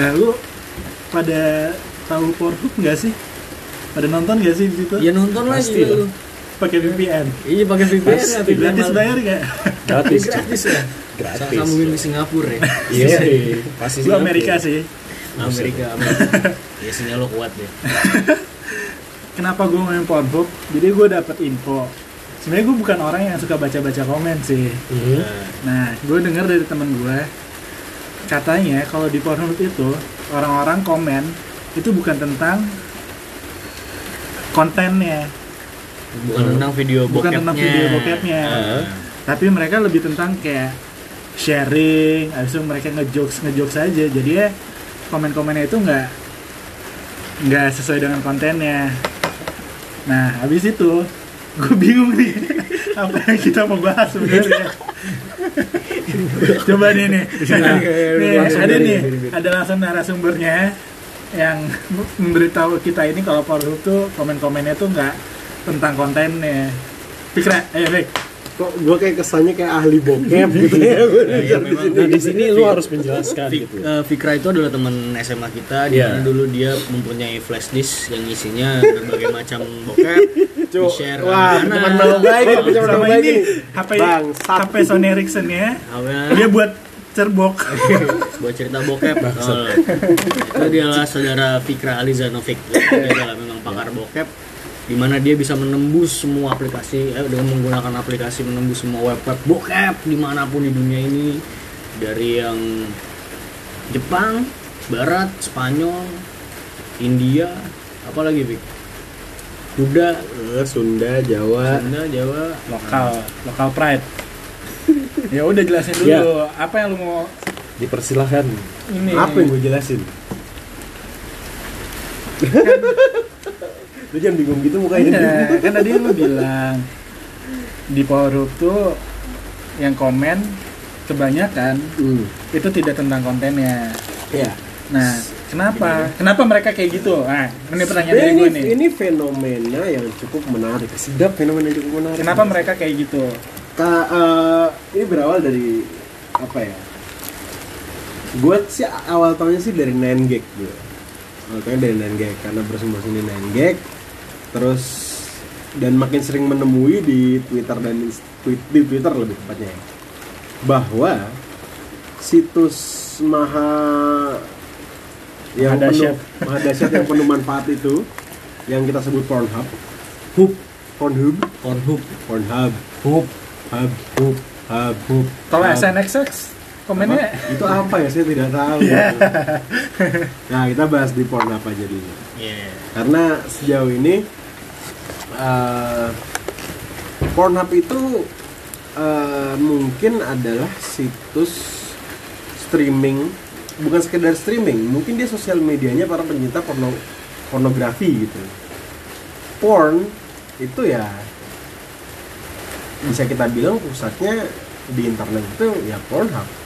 Nah, lu pada tahu Pornhub nggak sih? Pada nonton nggak sih di situ? Ya nonton lah Pasti lah. Pakai VPN. Iya pakai VPN Pasti, ya, Gratis bayar nggak? Gratis. Gratis ya. Gratis. Sambungin ke Singapura ya. Iya. Pasti Lu Amerika sih. Amerika, Amerika. Ya sinyal lo kuat ya. Kenapa gue main Pornhub? Jadi gue dapet info. Sebenarnya gue bukan orang yang suka baca-baca komen sih. Hmm. Nah, gue dengar dari temen gue, katanya kalau di Pornhub itu orang-orang komen itu bukan tentang kontennya, Bukan tentang video bokepnya. bukan tentang video bokepnya, Ah. tapi mereka lebih tentang kayak sharing, habis itu mereka ngejokes ngejokes aja, jadi ya komen-komennya itu nggak nggak sesuai dengan kontennya. Nah, habis itu gue bingung nih apa yang kita mau bahas sebenarnya. Coba nih nih, nih ada nih, ada langsung narasumbernya yang memberitahu kita ini kalau Pornhub tuh komen-komennya tuh nggak tentang kontennya. Fikra, ayo Fik. Kok gue kayak kesannya kayak ahli bokep gitu ya? Ya, memang. Nah di sini lu harus menjelaskan Fik- gitu. eh, Fikra itu adalah teman SMA kita. Di Iya. mana dulu dia mempunyai flash disk yang isinya berbagai macam bokep. Cuk, di-share wah teman mau baik Sama baik ini. nih HP Bangsat. HP Sony Ericsson ya. Dia buat cerbok. buat cerita bokep. Oh. itu dia adalah saudara Fikra Alizanovic. Dia adalah memang pakar bokep di mana dia bisa menembus semua aplikasi eh, dengan menggunakan aplikasi menembus semua web web bokep di mana pun di dunia ini dari yang Jepang Barat Spanyol India apalagi Fik Buddha Eh, Sunda Jawa Sunda Jawa lokal, lokal pride. ya udah jelasin dulu Ya. apa yang lu mau Dipersilahkan. ini. apa yang gue jelasin lu jangan bingung gitu mukanya Iya, kan tadi lu bilang di Pornhub tuh yang komen kebanyakan hmm. itu tidak tentang kontennya. ya Nah, kenapa? Kenapa mereka kayak gitu? Nah, ini pertanyaan dari gue nih. ini fenomena yang cukup menarik sedap fenomena yang cukup menarik Kenapa mereka kayak gitu? Ka- eh, ini berawal dari apa ya? Gue sih awal tahunnya sih dari 9gag gitu. Awal tahunnya dari 9gag karena bersumber sini 9gag. Terus dan makin sering menemui di Twitter dan tweet- di Twitter lebih tepatnya ya, bahwa situs maha yang Maha penuh dahsyat. maha dahsyat yang penuh manfaat itu yang kita sebut Pornhub, hub, Pornhub, Pornhub Pornhub, Hub hub, hub, hub, hub. Kalau. SNXX komennya Apa? itu apa ya saya tidak tahu nah kita bahas di Pornhub aja dulu yeah. karena sejauh ini eh, Pornhub itu eh, mungkin adalah situs streaming bukan sekedar streaming mungkin dia sosial medianya para pencinta porno pornografi gitu. Porn itu ya bisa kita bilang pusatnya di internet itu ya Pornhub.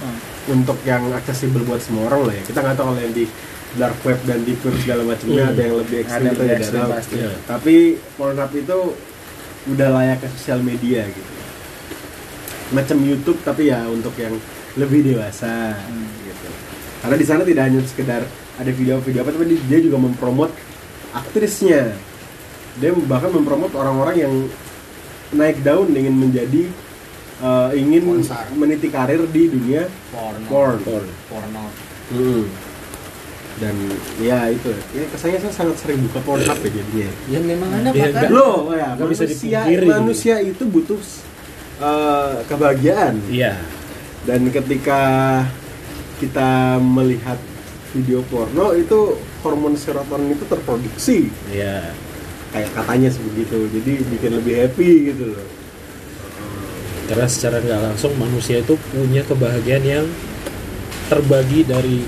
Hmm. untuk yang aksesibel buat semua orang lah ya. Kita nggak tahu kalau yang di dark web dan deep web segala macamnya Hmm. ada yang lebih ekstrim Ada tidak ekstrim pasti. Iya. tapi Pornhub itu udah layak ke sosial media gitu macam YouTube tapi ya untuk yang lebih dewasa Hmm. gitu karena di sana tidak hanya sekedar ada video-video apa tapi dia juga mempromot aktrisnya dia bahkan mempromot orang-orang yang naik daun ingin menjadi eh, ingin Pornstar. meniti karir di dunia porno porn. Porn. porno Hmm. Dan ya itu, ya kesannya saya sangat sering buka Pornhub ya jadinya. ya memang ada Ya, pakar Loh, ya, Nggak bisa manusia, dipungkiri. manusia itu butuh eh, kebahagiaan. Iya. Dan ketika kita melihat video porno itu hormon serotonin itu terproduksi Iya. kayak katanya sebegitu jadi bikin lebih happy gitu loh Karena secara nggak langsung manusia itu punya kebahagiaan yang terbagi dari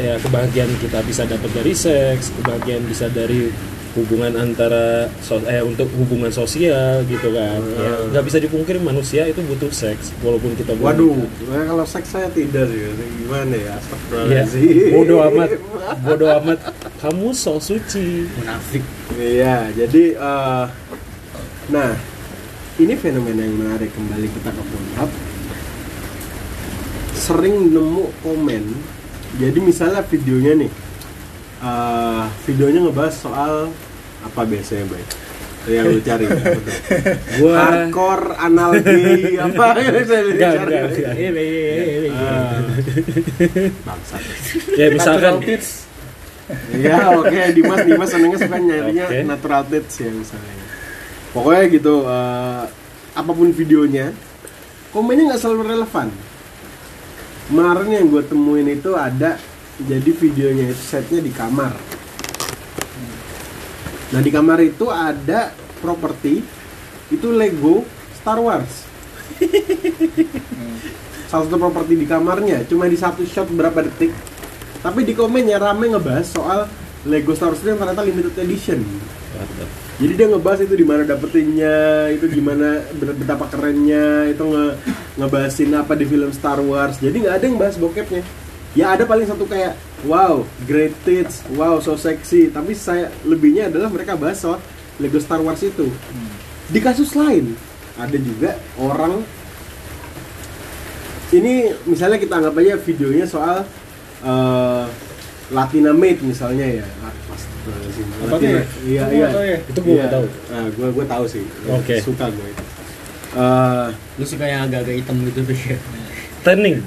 ya kebahagiaan kita bisa dapat dari seks, kebahagiaan bisa dari hubungan antara so- eh untuk hubungan sosial gitu kan. Ya, Hmm. nggak bisa dipungkiri manusia itu butuh seks walaupun kita waduh nah, kalau seks saya tidak sih gimana ya Iya, Astagfirullahaladzim. bodoh amat, bodoh amat. Kamu so suci. munafik Iya, jadi eh, nah ini fenomena yang menarik kembali kita ke Pornhub. Sering nemu komen jadi misalnya videonya nih eh, videonya ngebahas soal apa biasanya baik yang lu cari? Gua hardcore anal gay apa yang lu Enggak, cari? enggak, enggak. Iya, iya, iya. Ah. bangsat ya misalkan Natural tits. ya oke Dimas Dimas senengnya suka nyarinya Oke. natural tits ya misalnya pokoknya gitu eh, apa pun videonya komennya nggak selalu relevan kemarin yang gue temuin itu ada jadi videonya itu setnya di kamar. Nah di kamar itu ada properti itu Lego Star Wars. Salah satu properti di kamarnya cuma di satu shot berapa detik. Tapi di komennya rame ngebahas soal Lego Star Wars itu yang ternyata limited edition jadi dia ngebahas itu di mana dapetinnya itu gimana bet- betapa kerennya itu nge ngebahasin apa di film Star Wars. Jadi nggak ada yang bahas bokepnya. Ya ada paling satu kayak wow great tits wow so sexy. Tapi saya lebihnya adalah mereka bahas soal Lego Star Wars itu. Di kasus lain ada juga orang ini misalnya kita anggap aja videonya soal eh, Latina Made misalnya ya Apa tuh ya? iya Gua iya ya. Itu gua nggak tahu. nah gue gue tahu sih Oke. suka gue itu Eh, Lu suka yang agak-agak hitam gitu tuh ya. tanning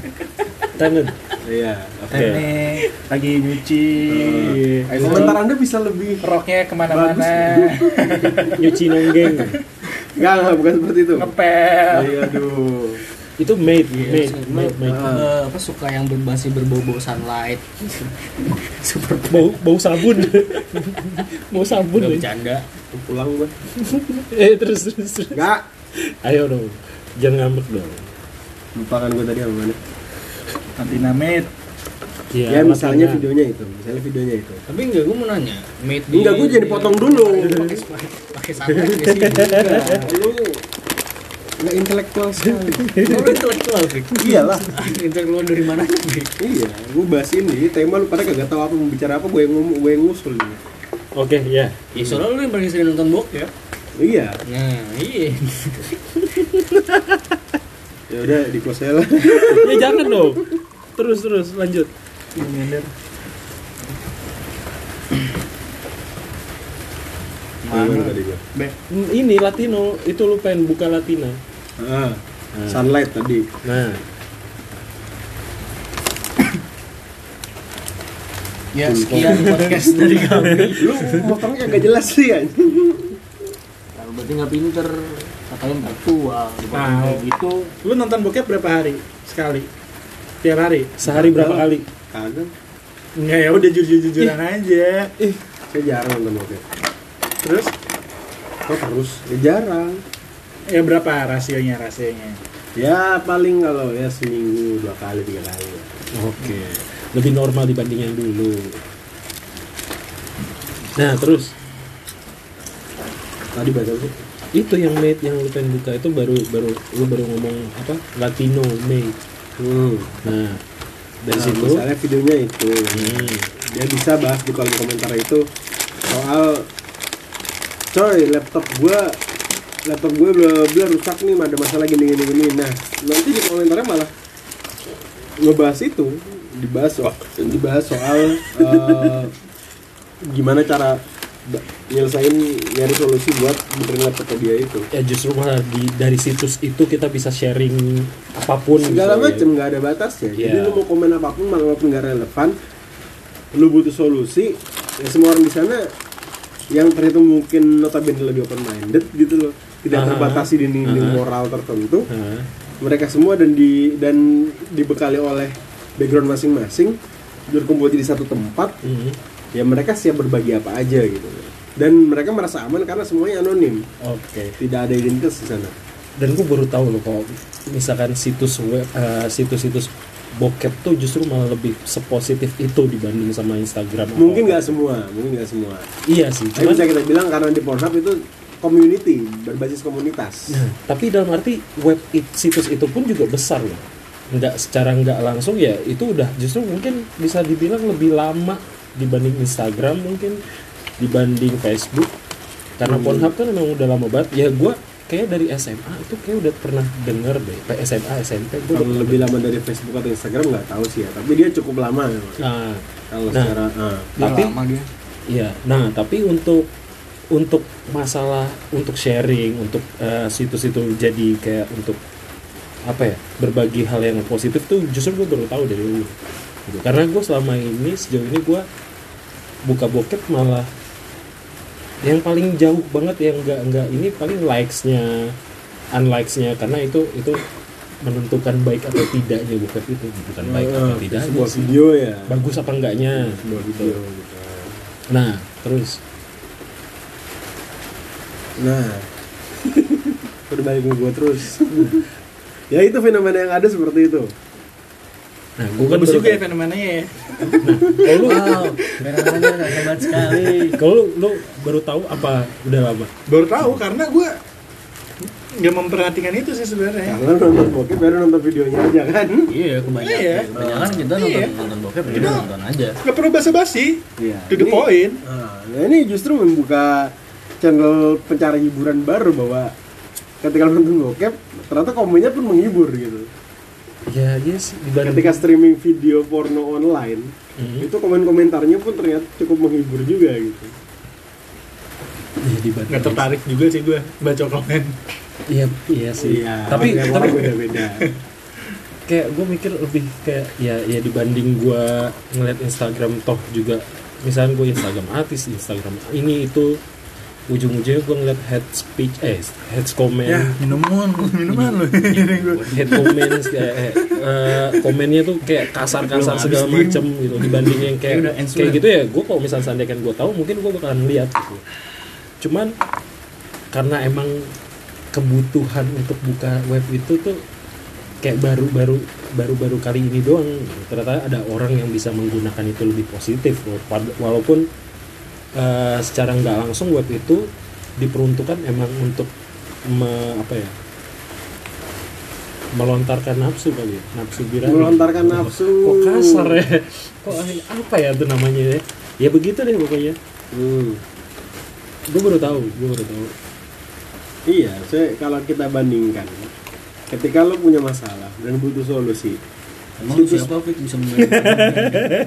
tanning iya. Teknik lagi nyuci. Ayo, komentar anda bisa lebih roknya ke mana-mana. nyuci nonggeng Enggak, enggak, bukan seperti itu Ngepel. Iya, aduh itu made Iya, made lu, made made Ah. eh, apa suka yang berbasi berbau-bau sunlight. Super bau bau sabun bau sabun Gak nih. bercanda. pulang gue eh terus terus terus enggak ayo dong jangan ngambek dong lupa kan gue tadi apa mana Nanti namit. Iya, ya misalnya makanya. videonya itu misalnya videonya itu Tapi enggak, gue mau nanya. Made di- Enggak, gue jadi potong dulu. Pakai pakai nggak sih? Enggak. lu nggak intelektual sekali Lu intelektual, Fik. iyalah Intelektual dari mana, Fik? iya gue bahas ini tema lu pada kagak tahu apa mau bicara apa gue yang ngomong gue yang ngusul ini oke ya Ya soalnya lu yang paling sering nonton bokep. iya Nah, iya. ya udah di close aja lah ya jangan dong terus terus lanjut Nyender. Hmm, ini Latino itu lu pengen buka Latina ah sunlight tadi nah Ya, sekian podcast dari kami. lu motongnya kagak jelas sih ya Kalau berarti nggak pinter, katanya nggak tua. Nah, gitu. Lu nonton bokep berapa hari? Sekali. Tiap hari? sehari berapa kali kagak Enggak ya udah jujur-jujuran aja. saya jarang nonton bokep Terus kok terus ya jarang ya berapa rasionya rasionya? ya paling kalau ya seminggu dua kali tiga kali. Ya. oke. Lebih normal dibanding yang dulu. Nah terus? Tadi bahasa apa sih? Itu yang made yang lu pengen buka itu baru baru lu baru ngomong apa? Latino made hmm. nah dari Nah, situ? misalnya videonya itu. Hmm, dia bisa bahas di kolom komentar itu soal coy laptop gua laptop gue bla bla rusak nih ada masalah gini gini gini. Nah nanti di komentarnya malah ngebahas itu dibahas soal dibahas soal eh, gimana cara nyelesain nyari solusi buat benerin laptop dia itu. Ya justru malah di dari situs itu kita bisa sharing apa pun segala gitu ya. macam nggak ada batasnya. Jadi Iya. lu mau komen apa pun walaupun nggak relevan. Lu butuh solusi ya semua orang di sana yang terhitung mungkin notabene lebih open minded gitu loh tidak Aha. terbatasi di dinding Aha. moral tertentu. Nah, mereka semua dan di dan dibekali oleh background masing-masing berkumpul di satu tempat hmm, ya mereka siap berbagi apa aja gitu. Dan mereka merasa aman karena semuanya anonim. Oke. Tidak ada identitas di sana. Dan gue baru tahu loh kalau misalkan situs web eh, situs-situs bokep tuh justru malah lebih sepositif itu dibanding sama Instagram mungkin nggak semua mungkin nggak semua. Iya sih Tapi bisa kita bilang karena di Pornhub itu community berbasis komunitas. Nah, tapi dalam arti web it- situs itu pun juga besar loh. Nggak secara nggak langsung ya itu udah justru mungkin bisa dibilang lebih lama dibanding Instagram mungkin dibanding Facebook. Karena Hmm. Pornhub kan memang udah lama banget. Ya gue kayak dari SMA itu kayak udah pernah denger deh Kayak SMA SMP gue kalau lebih lama dari Facebook atau Instagram nggak tahu sih ya tapi dia cukup lama memang. nah kalau Nah. secara ah. Dia Tapi- lama dia Iya, nah tapi untuk untuk masalah untuk sharing, untuk eh, situs-situ jadi kayak untuk apa ya berbagi hal yang positif tuh justru gue baru tahu dari lu. Gitu. Karena gue selama ini sejauh ini gue buka bokep malah yang paling jauh banget yang enggak enggak ini paling likes-nya, unlikes-nya karena itu itu menentukan baik atau tidaknya bokep itu bukan baik Ah, atau tidaknya sebuah sih. video ya bagus apa enggaknya sebuah gitu. video gitu Nah, terus nah udah balik gue terus ya itu fenomena yang ada seperti itu Nah, gue kan juga ya fenomenanya ya. Kalau lu, wow hebat sekali kalau lu, lu baru tahu apa udah lama? Baru tahu karena gue nggak memperhatikan itu sih sebenarnya. karena nonton bokep baru nonton videonya aja kan iya kebanyakan Iya. kebanyakan kita nonton Iya. nonton bokep kita nonton aja Gak perlu basa-basi. iya To the ini- point. Ah, nah ini justru membuka channel pencari hiburan baru bahwa ketika nonton bokep ternyata komennya pun menghibur gitu Ya, iya sih dibanding ketika streaming video porno online Mhm. itu komen-komentarnya pun ternyata cukup menghibur juga gitu ya, dibanding Gak tertarik juga sih gue baca komen. Iya, iya sih. tapi tiap tapi orang beda-beda kayak gue mikir lebih kayak ya ya dibanding gue ngeliat Instagram toh juga misalnya gue Instagram artis Instagram ini itu ujung-ujungnya gue ngeliat head speech eh head comment. Ya minuman, minuman lu. head comments kayak eh, eh, komennya tuh kayak kasar-kasar segala macem gitu dibanding yang kayak Kayak gitu ya. Gue kalau misalnya seandainya kan gue tahu mungkin gue bakalan lihat gitu. Cuman karena emang kebutuhan untuk buka web itu tuh kayak baru-baru baru-baru kali ini doang. Ternyata ada orang yang bisa menggunakan itu lebih positif. Wala- walaupun eh, secara nggak langsung web itu diperuntukkan emang untuk me- apa ya? Melontarkan nafsu kali ya, nafsu birahi melontarkan nafsu. kok kasar ya. Kok apa ya itu namanya ya? Ya begitu deh pokoknya. Hmm. gue baru tahu gue baru tahu. Iya saya kalau kita bandingkan ketika lo punya masalah dan butuh solusi emang siapa Fik bisa membayar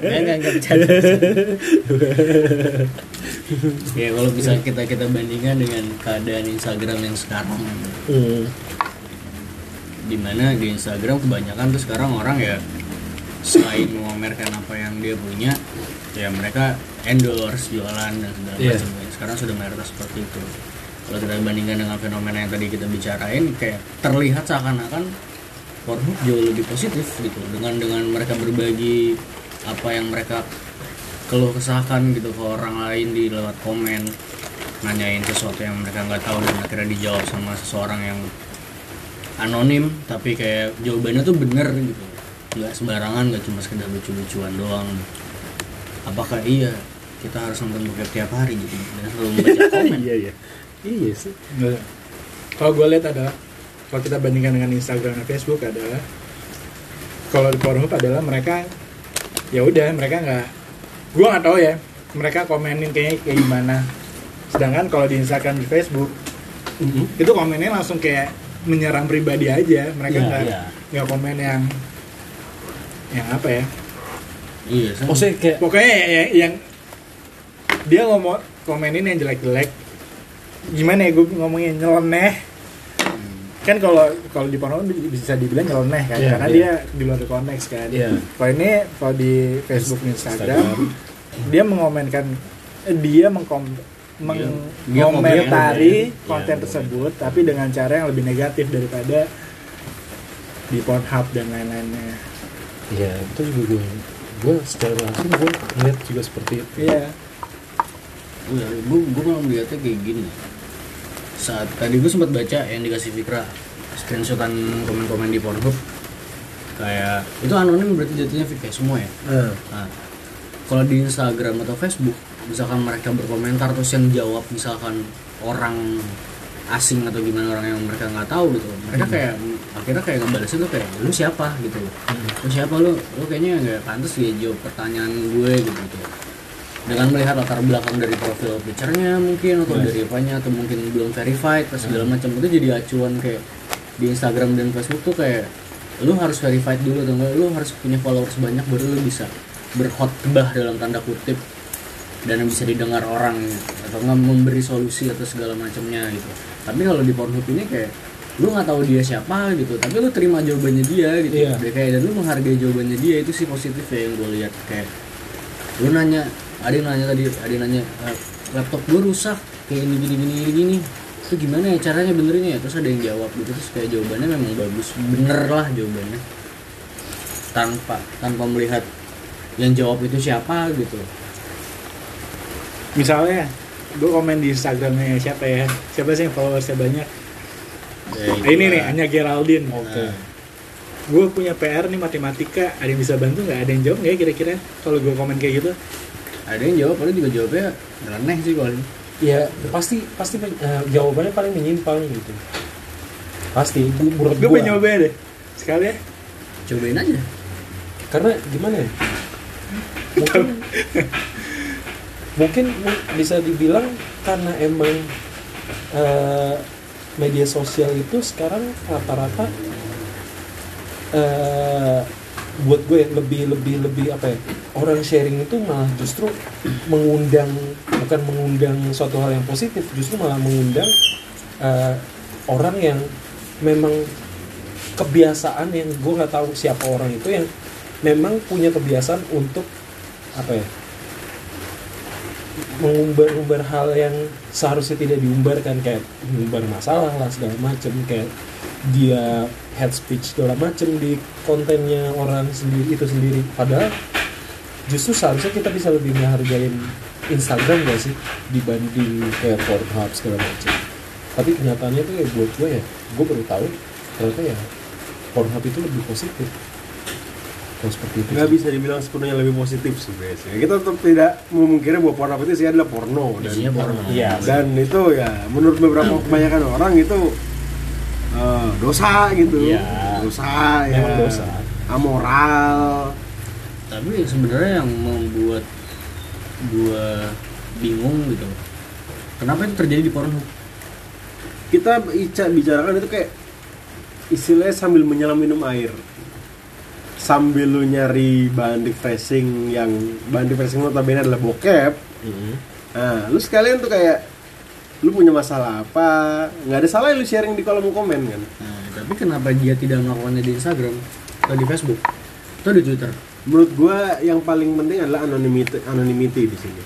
enggak enggak enggak bercanda ya kalau bisa kita kita bandingkan dengan keadaan Instagram yang sekarang hmm. di mana di Instagram kebanyakan tuh sekarang orang ya selain memamerkan apa yang dia punya ya mereka endorse jualan dan segala Iya. macam sekarang sudah mayoritas seperti itu kalau kita bandingkan dengan fenomena yang tadi kita bicarain kayak terlihat seakan-akan Pornhub jauh lebih positif gitu dengan dengan mereka berbagi apa yang mereka keluh kesahkan gitu ke orang lain di lewat komen nanyain sesuatu yang mereka nggak tahu dan akhirnya dijawab sama seseorang yang anonim tapi kayak jawabannya tuh bener gitu. Nggak sembarangan nggak cuma sekedar lucu-lucuan doang. Apakah iya? Kita harus nonton bokep tiap hari gitu. Dan selalu membaca komen. iya. Iya iya sih. Nggak. Kalau gue lihat adalah kalau kita bandingkan dengan Instagram dan Facebook adalah kalau di Pornhub adalah mereka ya udah mereka nggak gue nggak tahu ya mereka komenin kayak kayak gimana. Sedangkan kalau di Instagram di Facebook itu komennya langsung kayak menyerang pribadi aja. Mereka Iya, nggak iya. nggak komen yang yang apa ya? Iya sama. maksudnya kayak pokoknya ya- ya- yang dia ngomong komenin yang jelek-jelek. Gimana ya gue ngomongnya nyeleneh kan kalau kalau di porno bisa dibilang nyeleneh kan Iya, karena iya. dia di luar konteks kan. Iya. kalau ini kalau di Facebook dan Instagram, Instagram. dia mengomenkan eh, dia mengkom Dia- mengomentari konten Iya, tersebut tapi dengan cara yang lebih negatif daripada di Pornhub dan lain-lainnya. Ya itu juga gue gue secara langsung gue ngeliat juga seperti itu. Iya. Gue gue gue malah melihatnya kayak gini saat tadi gue sempat baca yang dikasih Fikra screenshotan komen-komen di Pornhub. Kayak itu anonim berarti jatuhnya kayak semua ya? Nah, Nah, kalau di Instagram atau Facebook, misalkan mereka berkomentar terus yang jawab misalkan orang asing atau gimana orang yang mereka nggak tahu gitu, mereka kayak akhirnya kayak ngebalesin tuh kayak lu siapa? gitu, lu siapa lu, lu kayaknya nggak pantas dia jawab pertanyaan gue gitu gitu. Dengan melihat latar belakang dari profil picture-nya mungkin atau Iya. dari apanya atau mungkin belum verified atau segala macam itu jadi acuan kayak di Instagram dan Facebook tuh kayak lu harus verified dulu atau enggak lu harus punya followers banyak baru lu bisa berkhotbah dalam tanda kutip dan bisa didengar orang atau nggak memberi solusi atau segala macamnya gitu tapi kalau di Pornhub ini kayak lu nggak tahu dia siapa gitu tapi lu terima jawabannya dia gitu Iya. Dia kayak dan lu menghargai jawabannya dia itu sih positif ya yang gue lihat kayak lu nanya ada yang nanya tadi ada yang nanya "Eh, laptop gue rusak kayak gini gini gini gini gini itu gimana ya caranya benernya ya? Terus ada yang jawab gitu terus kayak jawabannya memang bagus. Bener lah jawabannya. Tanpa tanpa melihat yang jawab itu siapa gitu. Misalnya gue komen di Instagramnya siapa ya? Siapa sih yang followersnya banyak? Ya, Ah, ini nih Anya Geraldine. Oke. Nah, gue punya PR nih matematika. Ada yang bisa bantu nggak? Ada yang jawab nggak ya kira-kira? Kalau gue komen kayak gitu ada yang jawab ada juga jawabnya aneh sih paling. Ya pasti pasti eh, jawabannya paling menyimpang gitu. Pasti itu menurut gue gua. pengen nyoba deh sekali ya. Cobain aja. Karena gimana ya? Mungkin mungkin mu- bisa dibilang karena emang eh, media sosial itu sekarang rata-rata eh, buat gue lebih lebih lebih apa ya orang sharing itu malah justru mengundang bukan mengundang suatu hal yang positif justru malah mengundang eh, orang yang memang kebiasaan yang gue nggak tahu siapa orang itu yang memang punya kebiasaan untuk apa ya mengumbar-umbar hal yang seharusnya tidak diumbarkan kayak mengumbar masalah lah segala macem kayak dia head speech segala macem di kontennya orang sendiri itu sendiri. Padahal justru seharusnya kita bisa lebih menghargain Instagram gak sih dibanding kayak Pornhub segala macem. Tapi kenyataannya tuh ya buat gue ya gue baru tahu ternyata ya Pornhub itu lebih positif. Kalau seperti itu nggak bisa dibilang sepenuhnya lebih positif sih biasanya kita tetap tidak memungkiri bahwa porno itu sih adalah porno dan isinya porno. Iya. dan itu ya menurut beberapa kebanyakan orang itu eh, dosa gitu Iya. dosa ya Memang dosa. amoral tapi sebenarnya yang membuat gua bingung gitu kenapa itu terjadi di Pornhub kita ica bicarakan itu kayak istilahnya sambil menyelam minum air sambil lu nyari bahan refreshing yang bahan refreshing notabene adalah bokep Mhm. nah lu sekalian tuh kayak lu punya masalah apa? Nggak ada salah lu sharing di kolom komen kan? Nah, tapi kenapa dia tidak melakukannya di Instagram atau di Facebook? Atau di Twitter? Menurut gua yang paling penting adalah anonymity anonymity di sini.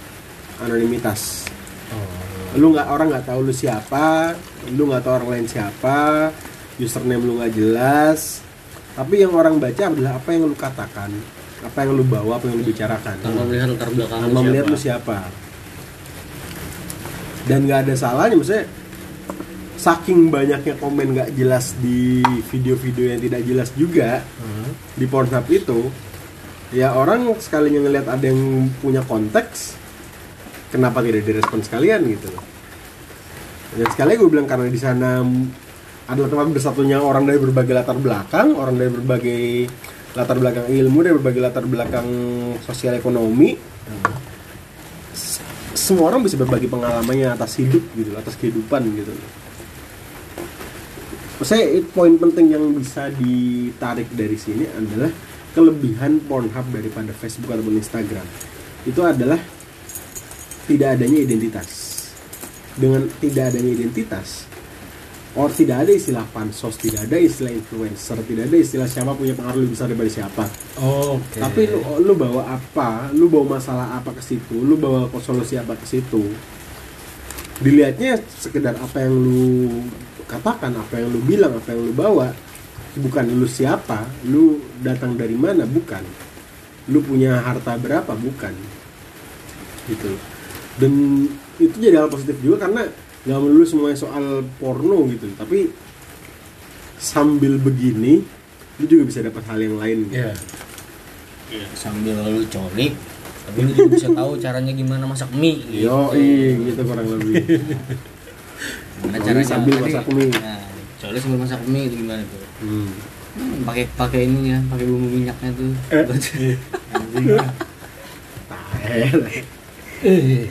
Anonimitas. Oh. lu nggak orang nggak tahu lu siapa lu nggak tahu orang lain siapa username lu nggak jelas. Tapi yang orang baca adalah apa yang lu katakan apa yang lu bawa apa yang lu bicarakan. Tanpa melihat latar belakang tanpa melihat lu siapa. Dan nggak ada salahnya maksudnya saking banyaknya komen nggak jelas di video-video yang tidak jelas juga Mhm. di Pornhub itu ya orang sekalinya ngelihat ada yang punya konteks kenapa tidak direspon sekalian gitu dan sekali gue bilang karena di sana adalah tempat bersatunya orang dari berbagai latar belakang orang dari berbagai latar belakang ilmu dari berbagai latar belakang sosial ekonomi. S- semua orang bisa berbagi pengalamannya atas hidup gitu atas kehidupan gitu it- poin penting yang bisa ditarik dari sini adalah kelebihan Pornhub daripada Facebook ataupun Instagram. Itu adalah tidak adanya identitas. Dengan tidak adanya identitas or tidak ada istilah pansos tidak ada istilah influencer tidak ada istilah siapa punya pengaruh lebih besar daripada siapa. Oke. tapi lu lu bawa apa lu bawa masalah apa ke situ lu bawa solusi apa ke situ dilihatnya sekedar apa yang lu katakan apa yang lu bilang apa yang lu bawa bukan lu siapa lu datang dari mana bukan. Lu punya harta berapa bukan. Gitu. Dan itu jadi hal positif juga karena nggak melulu semuanya soal porno gitu tapi sambil begini lu juga bisa dapat hal yang lain gitu. Iya. Iya, sambil lu colik tapi lu juga bisa tahu caranya gimana masak mie gitu. Yo, gitu kurang lebih. Gimana Colik caranya sambil tadi- masak mie. Nah, colik sambil masak mie itu gimana tuh? Hmm. Hmm, pakai pakai ininya, pakai bumbu minyaknya tuh. Eh. Anjing. Eh,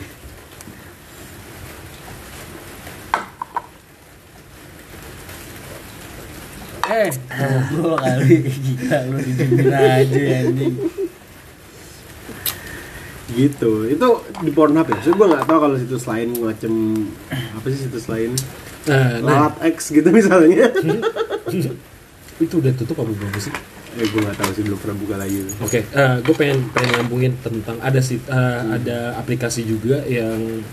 Eh, ngobrol kali. Gila lu didimin aja anjing. gitu. Itu di Pornhub ya? So gue nggak tahu kalau situs lain macam apa sih situs lain? Nah, nah, X gitu misalnya. Itu udah tutup apa belum sih? eh gue nggak tahu sih belum pernah buka lagi. Oke, gue pengen pengen nyambungin tentang ada sih eh, ada aplikasi juga yang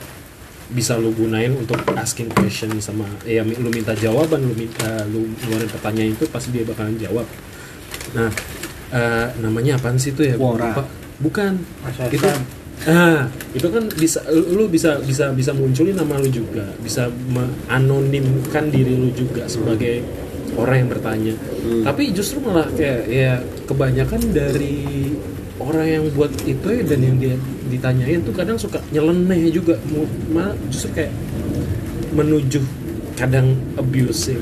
bisa lu gunain untuk asking question sama ya lu minta jawaban lu minta lu ngeluarin pertanyaan itu pasti dia bakalan jawab. Nah, eh, namanya apaan sih itu ya? Lupa. Bukan. Masa Itu ah, itu kan bisa lu bisa bisa bisa munculin nama lu juga, bisa menganonimkan diri lu juga sebagai orang yang bertanya. Tapi justru malah kayak ya kebanyakan dari orang yang buat itu ya dan yang dia ditanyain tuh kadang suka nyeleneh juga, malah justru kayak menuju kadang abusive.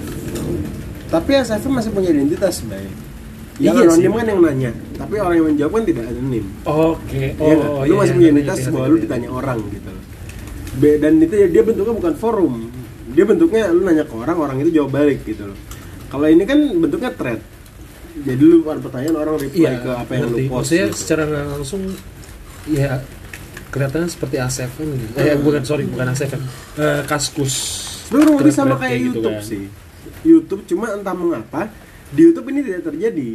tapi SFM masih punya identitas baik yang Iya anonim kan yang nanya tapi orang yang menjawab kan tidak anonim Oke, Iya nggak? oh, lu iya, masih iya, punya iya, identitas iya, bahwa iya, lu iya. ditanya orang gitu. Be- dan itu ya, dia bentuknya bukan forum dia bentuknya lu nanya ke orang orang itu jawab balik gitu loh kalau ini kan bentuknya thread jadi lu ada pertanyaan orang reply Iya, ke apa yang lu post Maksudnya gitu. secara langsung ya kelihatannya seperti ASFM gitu. Eh bukan sorry bukan ASFM. Eh, kaskus. Sebenarnya lebih sama kayak gitu YouTube kan. sih YouTube cuma entah mengapa di YouTube ini tidak terjadi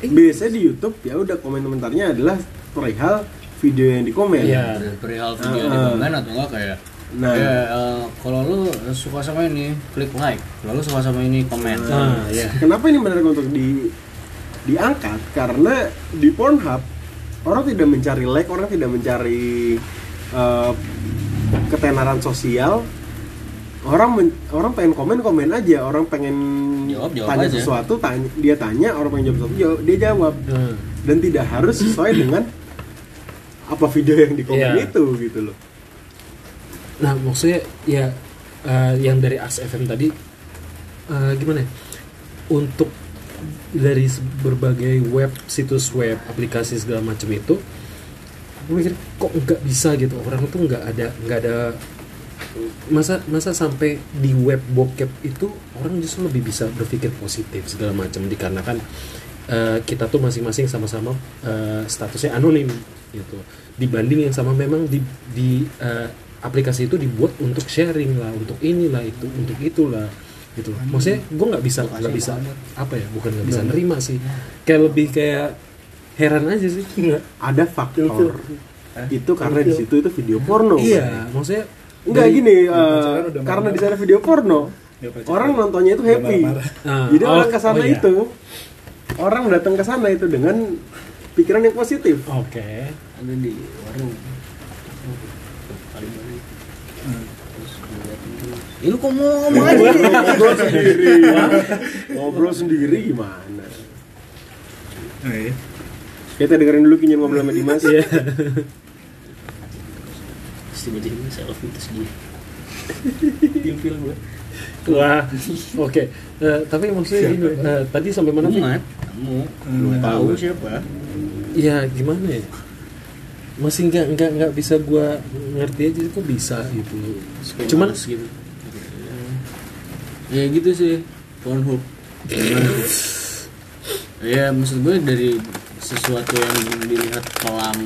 Eh. biasanya di YouTube ya udah komen komentarnya adalah perihal video yang di komen Iya. Perihal video Ah, di ah. komen atau enggak kayak Nah. ya, eh, kalau lu suka sama ini klik like kalau lu suka sama ini komen Nah, ya. Kenapa ini menarik untuk di diangkat? Karena di Pornhub orang tidak mencari like, orang tidak mencari eh, ketenaran sosial. Orang men- orang pengen komen komen aja, orang pengen Jawab, jawab tanya aja. sesuatu, tanya, dia tanya, orang pengen jawab sesuatu, jawab, dia jawab Nah, dan tidak harus sesuai dengan apa video yang di komen Iya. itu gitu loh. Nah, maksudnya ya eh, yang dari ASFM tadi eh, gimana ya? Untuk dari berbagai web, situs web, aplikasi segala macam itu, gue mikir kok nggak bisa gitu orang tuh nggak ada nggak ada masa masa sampai di web bokep itu orang justru lebih bisa berpikir positif segala macam dikarenakan eh, kita tuh masing-masing sama-sama eh, statusnya anonim gitu dibanding yang sama memang di di aplikasi itu dibuat untuk sharing lah untuk inilah itu untuk itulah gitu. Maksudnya gue nggak bisa nggak bisa apa ya bukan nggak bisa nerima sih. Kayak lebih kayak heran aja sih. Ada faktor itu. Karena di situ itu video porno. iya maksudnya Enggak dari- gini, eh, udah karena di sana video porno, orang nontonnya itu happy. Ah, Jadi oh, orang ke sana oh iya. itu, orang datang ke sana itu dengan pikiran yang positif. oke. Ada di warung paling baru terus ngeliatin Ih, lu kok mau ngomong aja Ngobrol sendiri, ngobrol sendiri gimana? Oh, iya. Kita dengerin dulu kinyan ngobrol sama Dimas. Iya. terus tiba-tiba selfie terus dia Pil-pil gue Wah, oke. Eh, tapi maksudnya gini, eh, tadi sampai mana sih? Umat kamu Lupa tahu gue. siapa Ya gimana ya? Masih nggak nggak nggak bisa gua ngerti aja kok bisa gitu. Suka Cuman gitu ya gitu sih Pornhub. Ya maksud gue dari sesuatu yang dilihat kelam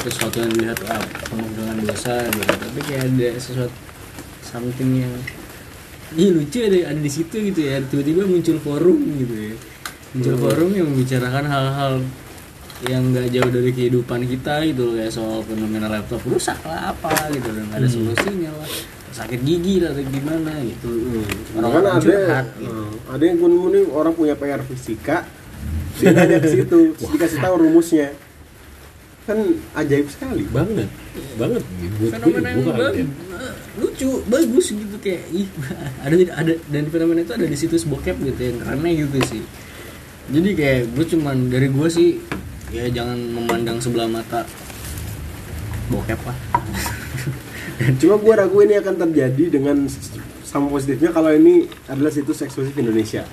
sesuatu yang dilihat ah, penuh dengan dosa gitu. Tapi kayak ada sesuatu something yang Ih lucu ada ada di situ gitu ya. Tiba-tiba muncul forum gitu ya. Muncul forum yang membicarakan hal-hal yang nggak jauh dari kehidupan kita gitu loh kayak soal fenomena laptop. Rusak lah apa gitu. Dan nggak ada solusinya lah sakit gigi lah atau gimana gitu Kan orang-orang ada, curhat eh, gitu. ada yang muni orang punya PR fisika, dia tanya ke situ, dikasih tahu rumusnya. Kan ajaib sekali. banget, banget. Buat gue fenomena yang bukan. bagus, eh, lucu bagus gitu kayak ih ada ada dan fenomena itu ada di situs bokep gitu yang kerennya gitu sih jadi kayak gue cuman dari gue sih ya jangan memandang sebelah mata bokep lah Cuma gue ragu ini akan terjadi dengan sama positifnya kalau ini adalah situs eksklusif Indonesia.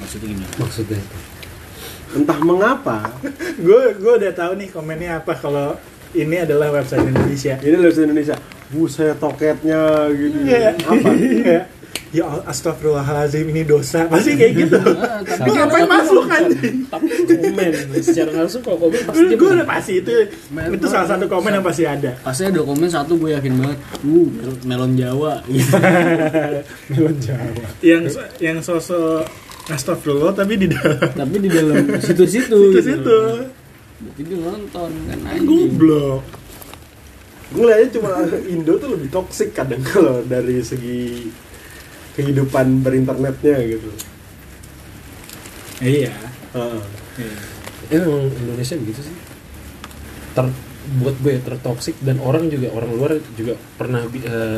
maksudnya gini Maksudnya Entah mengapa, gue gue udah tahu nih komennya apa kalau ini adalah website Indonesia. Ini bahasa Indonesia. Buset toketnya gitu. Iya. apa? Iya. Ya astagfirullahalazim ini dosa. Pasti kayak gitu. Ah, tapi ngapain masuk anjing? tapi komen secara langsung kalau komen pasti gue udah pasti itu itu salah satu komen yang pasti ada. Pasti ada komen satu gue yakin banget. Uh mel- melon Jawa. Gitu melon Jawa. Yang yang sosok astagfirullah tapi di dalam. Tapi di dalam situ-situ itu gitu. situ berarti dia nonton kan anjing. goblok. Gue liatnya cuma Indo tuh lebih toksik kadang kalau dari segi kehidupan berinternetnya gitu. Iya. Heeh. emang Indonesia begitu sih. Ter buat gue ya, tertoksik dan orang juga orang luar juga pernah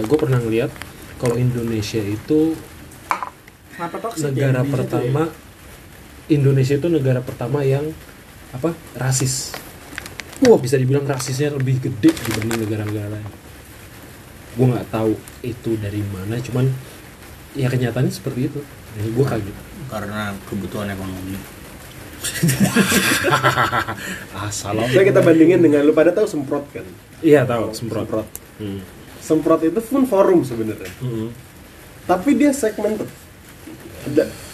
gue pernah ngeliat kalau Indonesia itu toxic negara ya? Di situ pertama Indonesia itu negara pertama yang apa rasis. Wah bisa dibilang rasisnya lebih gede dibanding negara-negara lain. Gue nggak tahu itu dari mana cuman ya kenyataannya seperti itu jadi gue kaget karena kebutuhan ekonomi ah salah Saya kita bandingin dengan lu pada tahu semprot kan? iya tahu semprot Semprot. Hmm. Semprot itu pun forum sebenarnya. Hmm. Tapi dia segmented.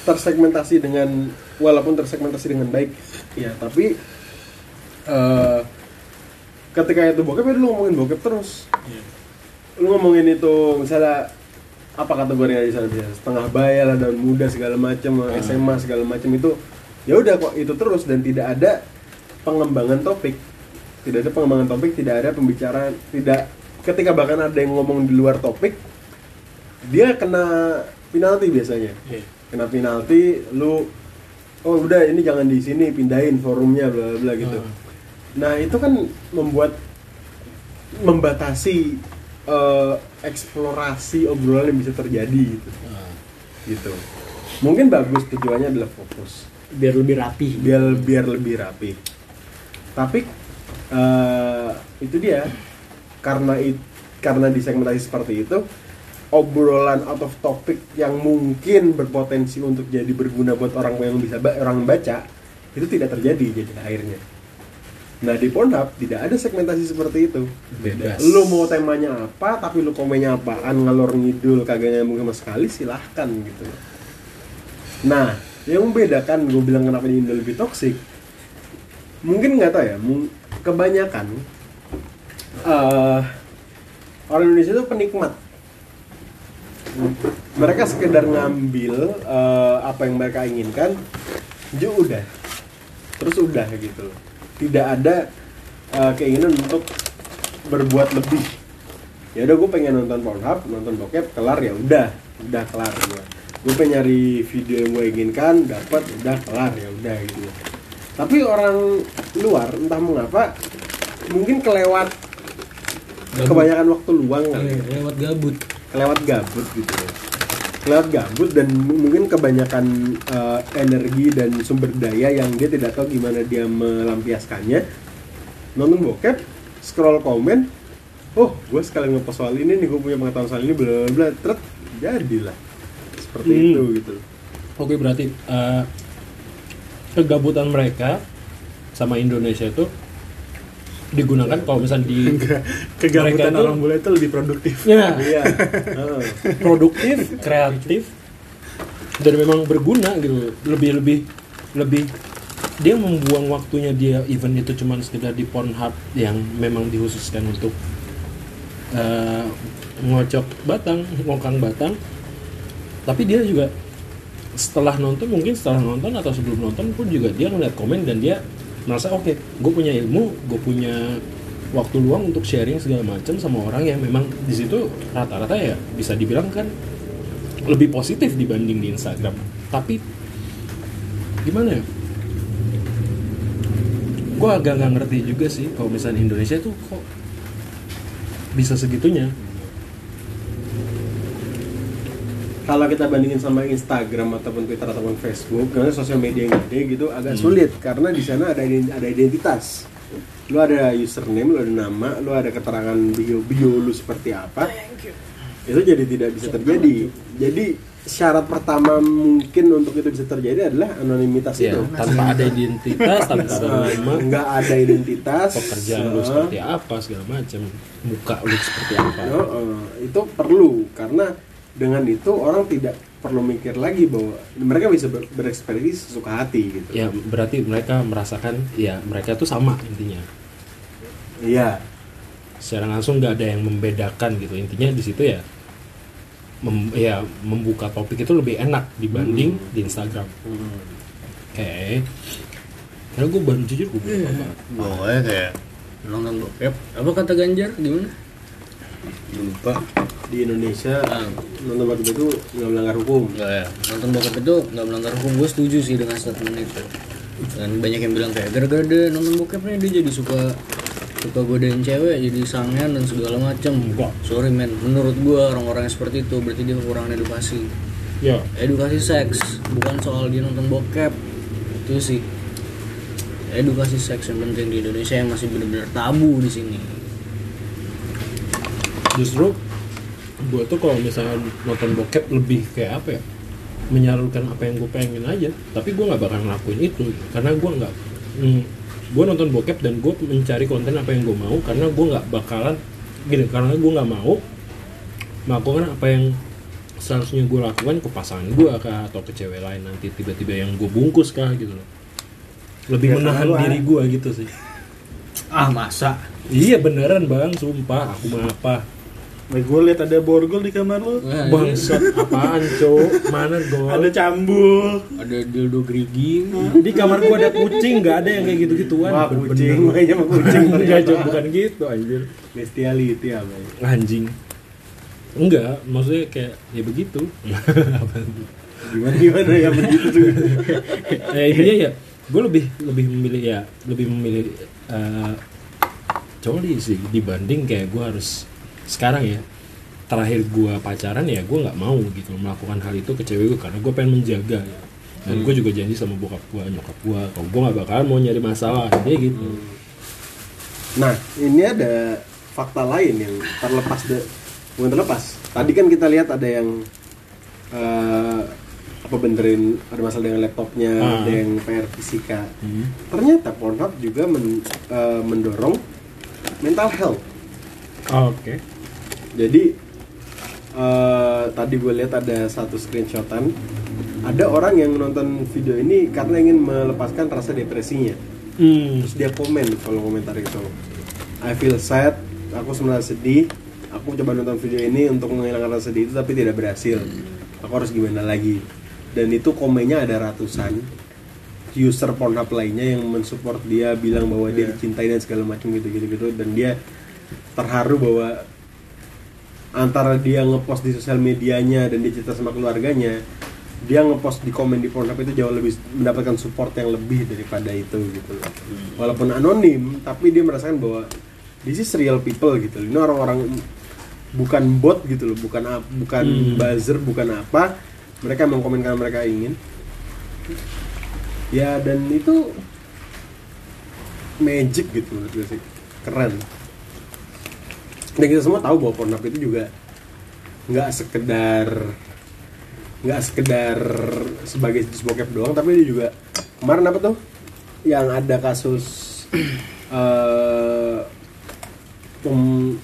Tersegmentasi dengan walaupun tersegmentasi dengan baik. Ya, tapi eh ketika itu bokep ya lu ngomongin bokep terus. Lu ngomongin itu misalnya apa kategorinya di sana bisa setengah bayar dan muda segala macam SMA segala macam itu ya udah kok itu terus dan tidak ada pengembangan topik. Tidak ada pengembangan topik tidak ada pembicaraan tidak ketika bahkan ada yang ngomong di luar topik dia kena penalti biasanya. Iya. kena penalti lu oh udah ini jangan di sini pindahin forumnya bla bla gitu. Ah. nah itu kan membuat membatasi eh, eksplorasi obrolan yang bisa terjadi gitu. Ah. gitu. Mungkin bagus tujuannya adalah fokus. Biar lebih rapi. Biar biar lebih rapi. Tapi eh, itu dia. Karena it- karena disegmentasi seperti itu obrolan out of topic yang mungkin berpotensi untuk jadi berguna buat orang yang bisa ba- orang baca itu tidak terjadi jadi akhirnya nah di Pornhub tidak ada segmentasi seperti itu. Bebas. lu mau temanya apa tapi lu komennya apaan ngalor ngidul kagak nyambung sama sekali silahkan gitu. Nah yang membedakan gue bilang kenapa di Indo lebih toksik mungkin nggak tahu ya kebanyakan eh orang Indonesia itu penikmat. Mereka sekedar ngambil eh, apa yang mereka inginkan ju udah terus udah gitu tidak ada eh, keinginan untuk berbuat lebih. Ya udah gue pengen nonton Pornhub nonton bokep kelar ya udah udah kelar gue gue pengen nyari video yang gue inginkan dapat udah kelar ya udah gitu. Tapi orang luar entah mengapa mungkin kelewat kebanyakan waktu luang kali. Ya lewat gabut. Kelewat gabut gitu. ya kelewat gabut dan mungkin kebanyakan eh, energi dan sumber daya yang dia tidak tahu gimana dia melampiaskannya. Nonton bokep scroll komen oh gue sekalian ngepost soal ini nih gue punya pengetahuan soal ini bla bla tret jadilah seperti Hmm. itu gitu. Oke berarti eh, kegabutan mereka sama Indonesia itu digunakan kalau misalnya di kegabutan orang bule itu lebih produktif ya iya Heeh. produktif, kreatif dan memang berguna gitu. Lebih lebih lebih dia membuang waktunya dia event itu cuma sekedar di Pornhub yang memang dikhususkan untuk eh, ngocok batang, ngokang batang. Tapi dia juga setelah nonton mungkin setelah nonton atau sebelum nonton pun juga dia ngeliat komen dan dia merasa oke gue punya ilmu gue punya waktu luang untuk sharing segala macam sama orang yang memang di situ rata-rata ya bisa dibilang kan lebih positif dibanding di Instagram. Tapi gimana ya? Gue agak nggak ngerti juga sih kalau misalnya Indonesia tuh kok bisa segitunya kalau kita bandingin sama Instagram ataupun Twitter ataupun Facebook, karena sosial media yang gede gitu agak sulit. Karena di sana ada ada identitas. Lu ada username, lu ada nama, lu ada keterangan bio bio lu seperti apa. Itu jadi tidak bisa terjadi. Jadi syarat pertama mungkin untuk itu bisa terjadi adalah anonimitas ya, itu. tanpa ada identitas tanpa ada Eh, nama. nggak ada identitas. Pekerjaan lu eh, seperti apa segala macam. Muka lu seperti apa. Oh, oh, itu perlu karena dengan itu orang tidak perlu mikir lagi bahwa mereka bisa ber- berekspresi sesuka hati gitu. ya berarti mereka merasakan ya mereka tuh sama intinya. Iya. secara langsung nggak ada yang membedakan gitu. Intinya di situ ya mem- ya membuka topik itu lebih enak dibanding di Instagram. Oke. Karena gue baru jujur gue belum apa Pokoknya kayak nonton bokep. Apa kata Ganjar? Gimana? Lupa di Indonesia Ah. nonton bokep itu nggak melanggar hukum. Enggak ya. Nonton bokep itu nggak melanggar hukum. Gue setuju sih dengan statement itu. Dan banyak yang bilang kayak gara-gara dia nonton bokep nih dia jadi suka suka godain cewek jadi sangean dan segala macam. Enggak. Sorry men, menurut gua orang-orang yang seperti itu berarti dia kekurangan edukasi. ya Edukasi seks bukan soal dia nonton bokep. Itu sih edukasi seks yang penting di Indonesia yang masih benar-benar tabu di sini. Justru gue tuh kalau misalnya nonton bokep lebih kayak apa ya menyalurkan apa yang gue pengen aja. Tapi gue nggak bakal ngelakuin itu karena gue nggak hmm, gue nonton bokep dan gue mencari konten apa yang gue mau karena gue nggak bakalan gini karena gue nggak mau melakukan apa yang seharusnya gue lakukan ke pasangan gue kah atau ke cewek lain nanti tiba-tiba yang gue bungkus kah gitu loh. Lebih Ya, menahan diri gue gitu sih. Ah masa? iya beneran bang sumpah. Aku mah apa Baik gue liat ada borgol di kamar lu. Wah, Bangsat apaan cok? Mana gol? Ada cambul. ada dildo gerigi Di kamar gua ada kucing, nggak ada yang kayak gitu-gituan. Wah kucing, makanya mah kucing Enggak cok, bukan gitu anjir. Bestiality apa ya? Anjing. Enggak, maksudnya kayak ya begitu. Gimana gimana ya begitu tuh. ya intinya ya, gue lebih lebih memilih ya, lebih memilih eh coli sih dibanding kayak gue harus sekarang ya terakhir gue pacaran ya gue nggak mau gitu melakukan hal itu ke cewek gue karena gue pengen menjaga ya. dan gue juga janji sama bokap gue nyokap gue kalau gue nggak bakalan mau nyari masalah dia gitu Nah ini ada fakta lain yang terlepas de, bukan terlepas. Tadi kan kita lihat ada yang eh, apa benerin ada masalah dengan laptopnya, Ah. ada yang PR fisika. Hmm. Ternyata Pornhub juga men- eh, mendorong mental health. oke Jadi eh, tadi gue lihat ada satu screenshotan, ada orang yang nonton video ini karena ingin melepaskan rasa depresinya. hmm. Terus dia komen kalau komentar itu, I feel sad, aku sebenarnya sedih, aku coba nonton video ini untuk menghilangkan rasa sedih itu tapi tidak berhasil. Aku harus gimana lagi? Dan itu komennya ada ratusan user Pornhub lainnya yang mensupport dia bilang bahwa dia dicintai dan segala macam gitu gitu gitu dan dia terharu bahwa antara dia ngepost di sosial medianya dan dia cerita sama keluarganya dia ngepost di komen di Pornhub itu jauh lebih mendapatkan support yang lebih daripada itu gitu loh. walaupun anonim tapi dia merasakan bahwa this is real people gitu ini orang-orang bukan bot gitu loh bukan bukan Hmm. buzzer bukan apa. Mereka emang komen karena mereka ingin. Ya dan itu magic gitu menurut gue sih. Keren dan kita semua tahu bahwa Pornhub itu juga nggak sekedar nggak sekedar sebagai situs bokep doang tapi dia juga kemarin apa tuh yang ada kasus eh pem-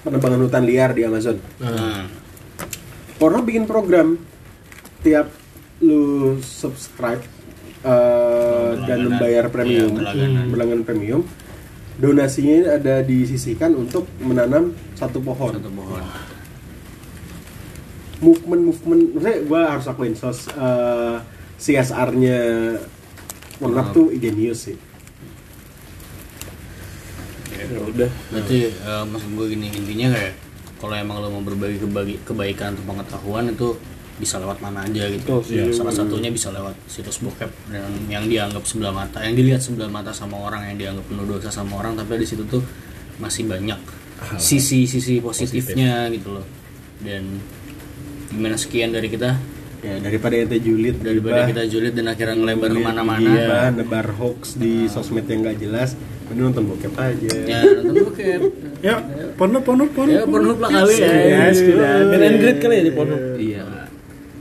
penebangan hutan liar di Amazon. Nah, Pornhub bikin program tiap lu subscribe eh, dan membayar premium, Iya, berlangganan. berlangganan premium, donasinya ada disisihkan untuk menanam satu pohon. satu pohon. Movement movement, maksudnya gue harus akuin sos eh, CSR-nya Pornhub tuh ingenius sih. ya udah Berarti eh, maksud gue gini intinya kayak kalau emang lo mau berbagi kebagi- kebaikan atau pengetahuan itu bisa lewat mana aja gitu. Ya, salah satunya bisa lewat situs bokep dan yang dianggap sebelah mata, yang dilihat sebelah mata sama orang yang dianggap penuh dosa sama orang, tapi di situ tuh masih banyak sisi-sisi positifnya gitu loh. Dan gimana sekian dari kita Ya daripada ente julid, daripada gibah, kita julid dan akhirnya ngelebar ke mana-mana. gibah, nebar hoax di sosmed yang gak jelas, mending nonton bokep aja. Ya nonton bokep. Ya, Pornhub, Pornhub, Pornhub. Ya perlu lah kali ya. Ya, and greet kali ya di Pornhub Iya.